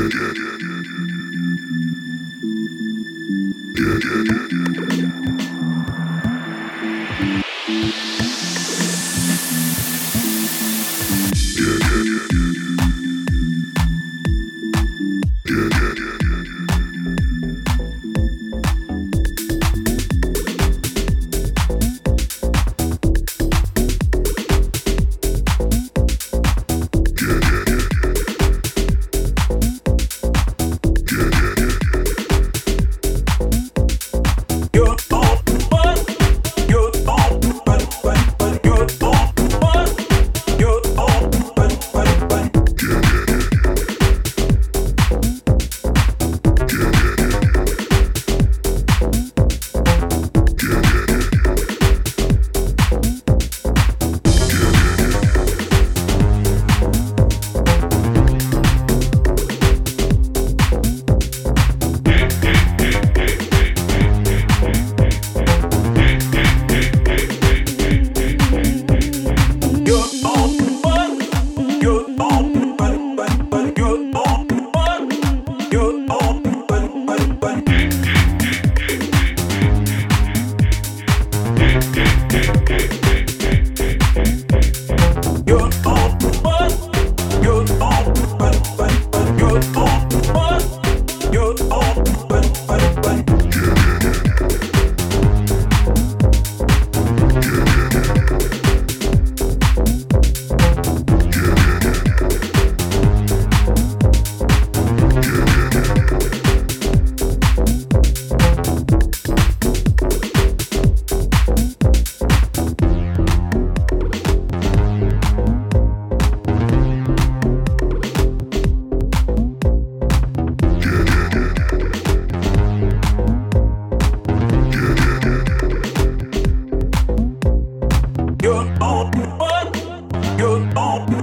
You're on, you're on, you're on,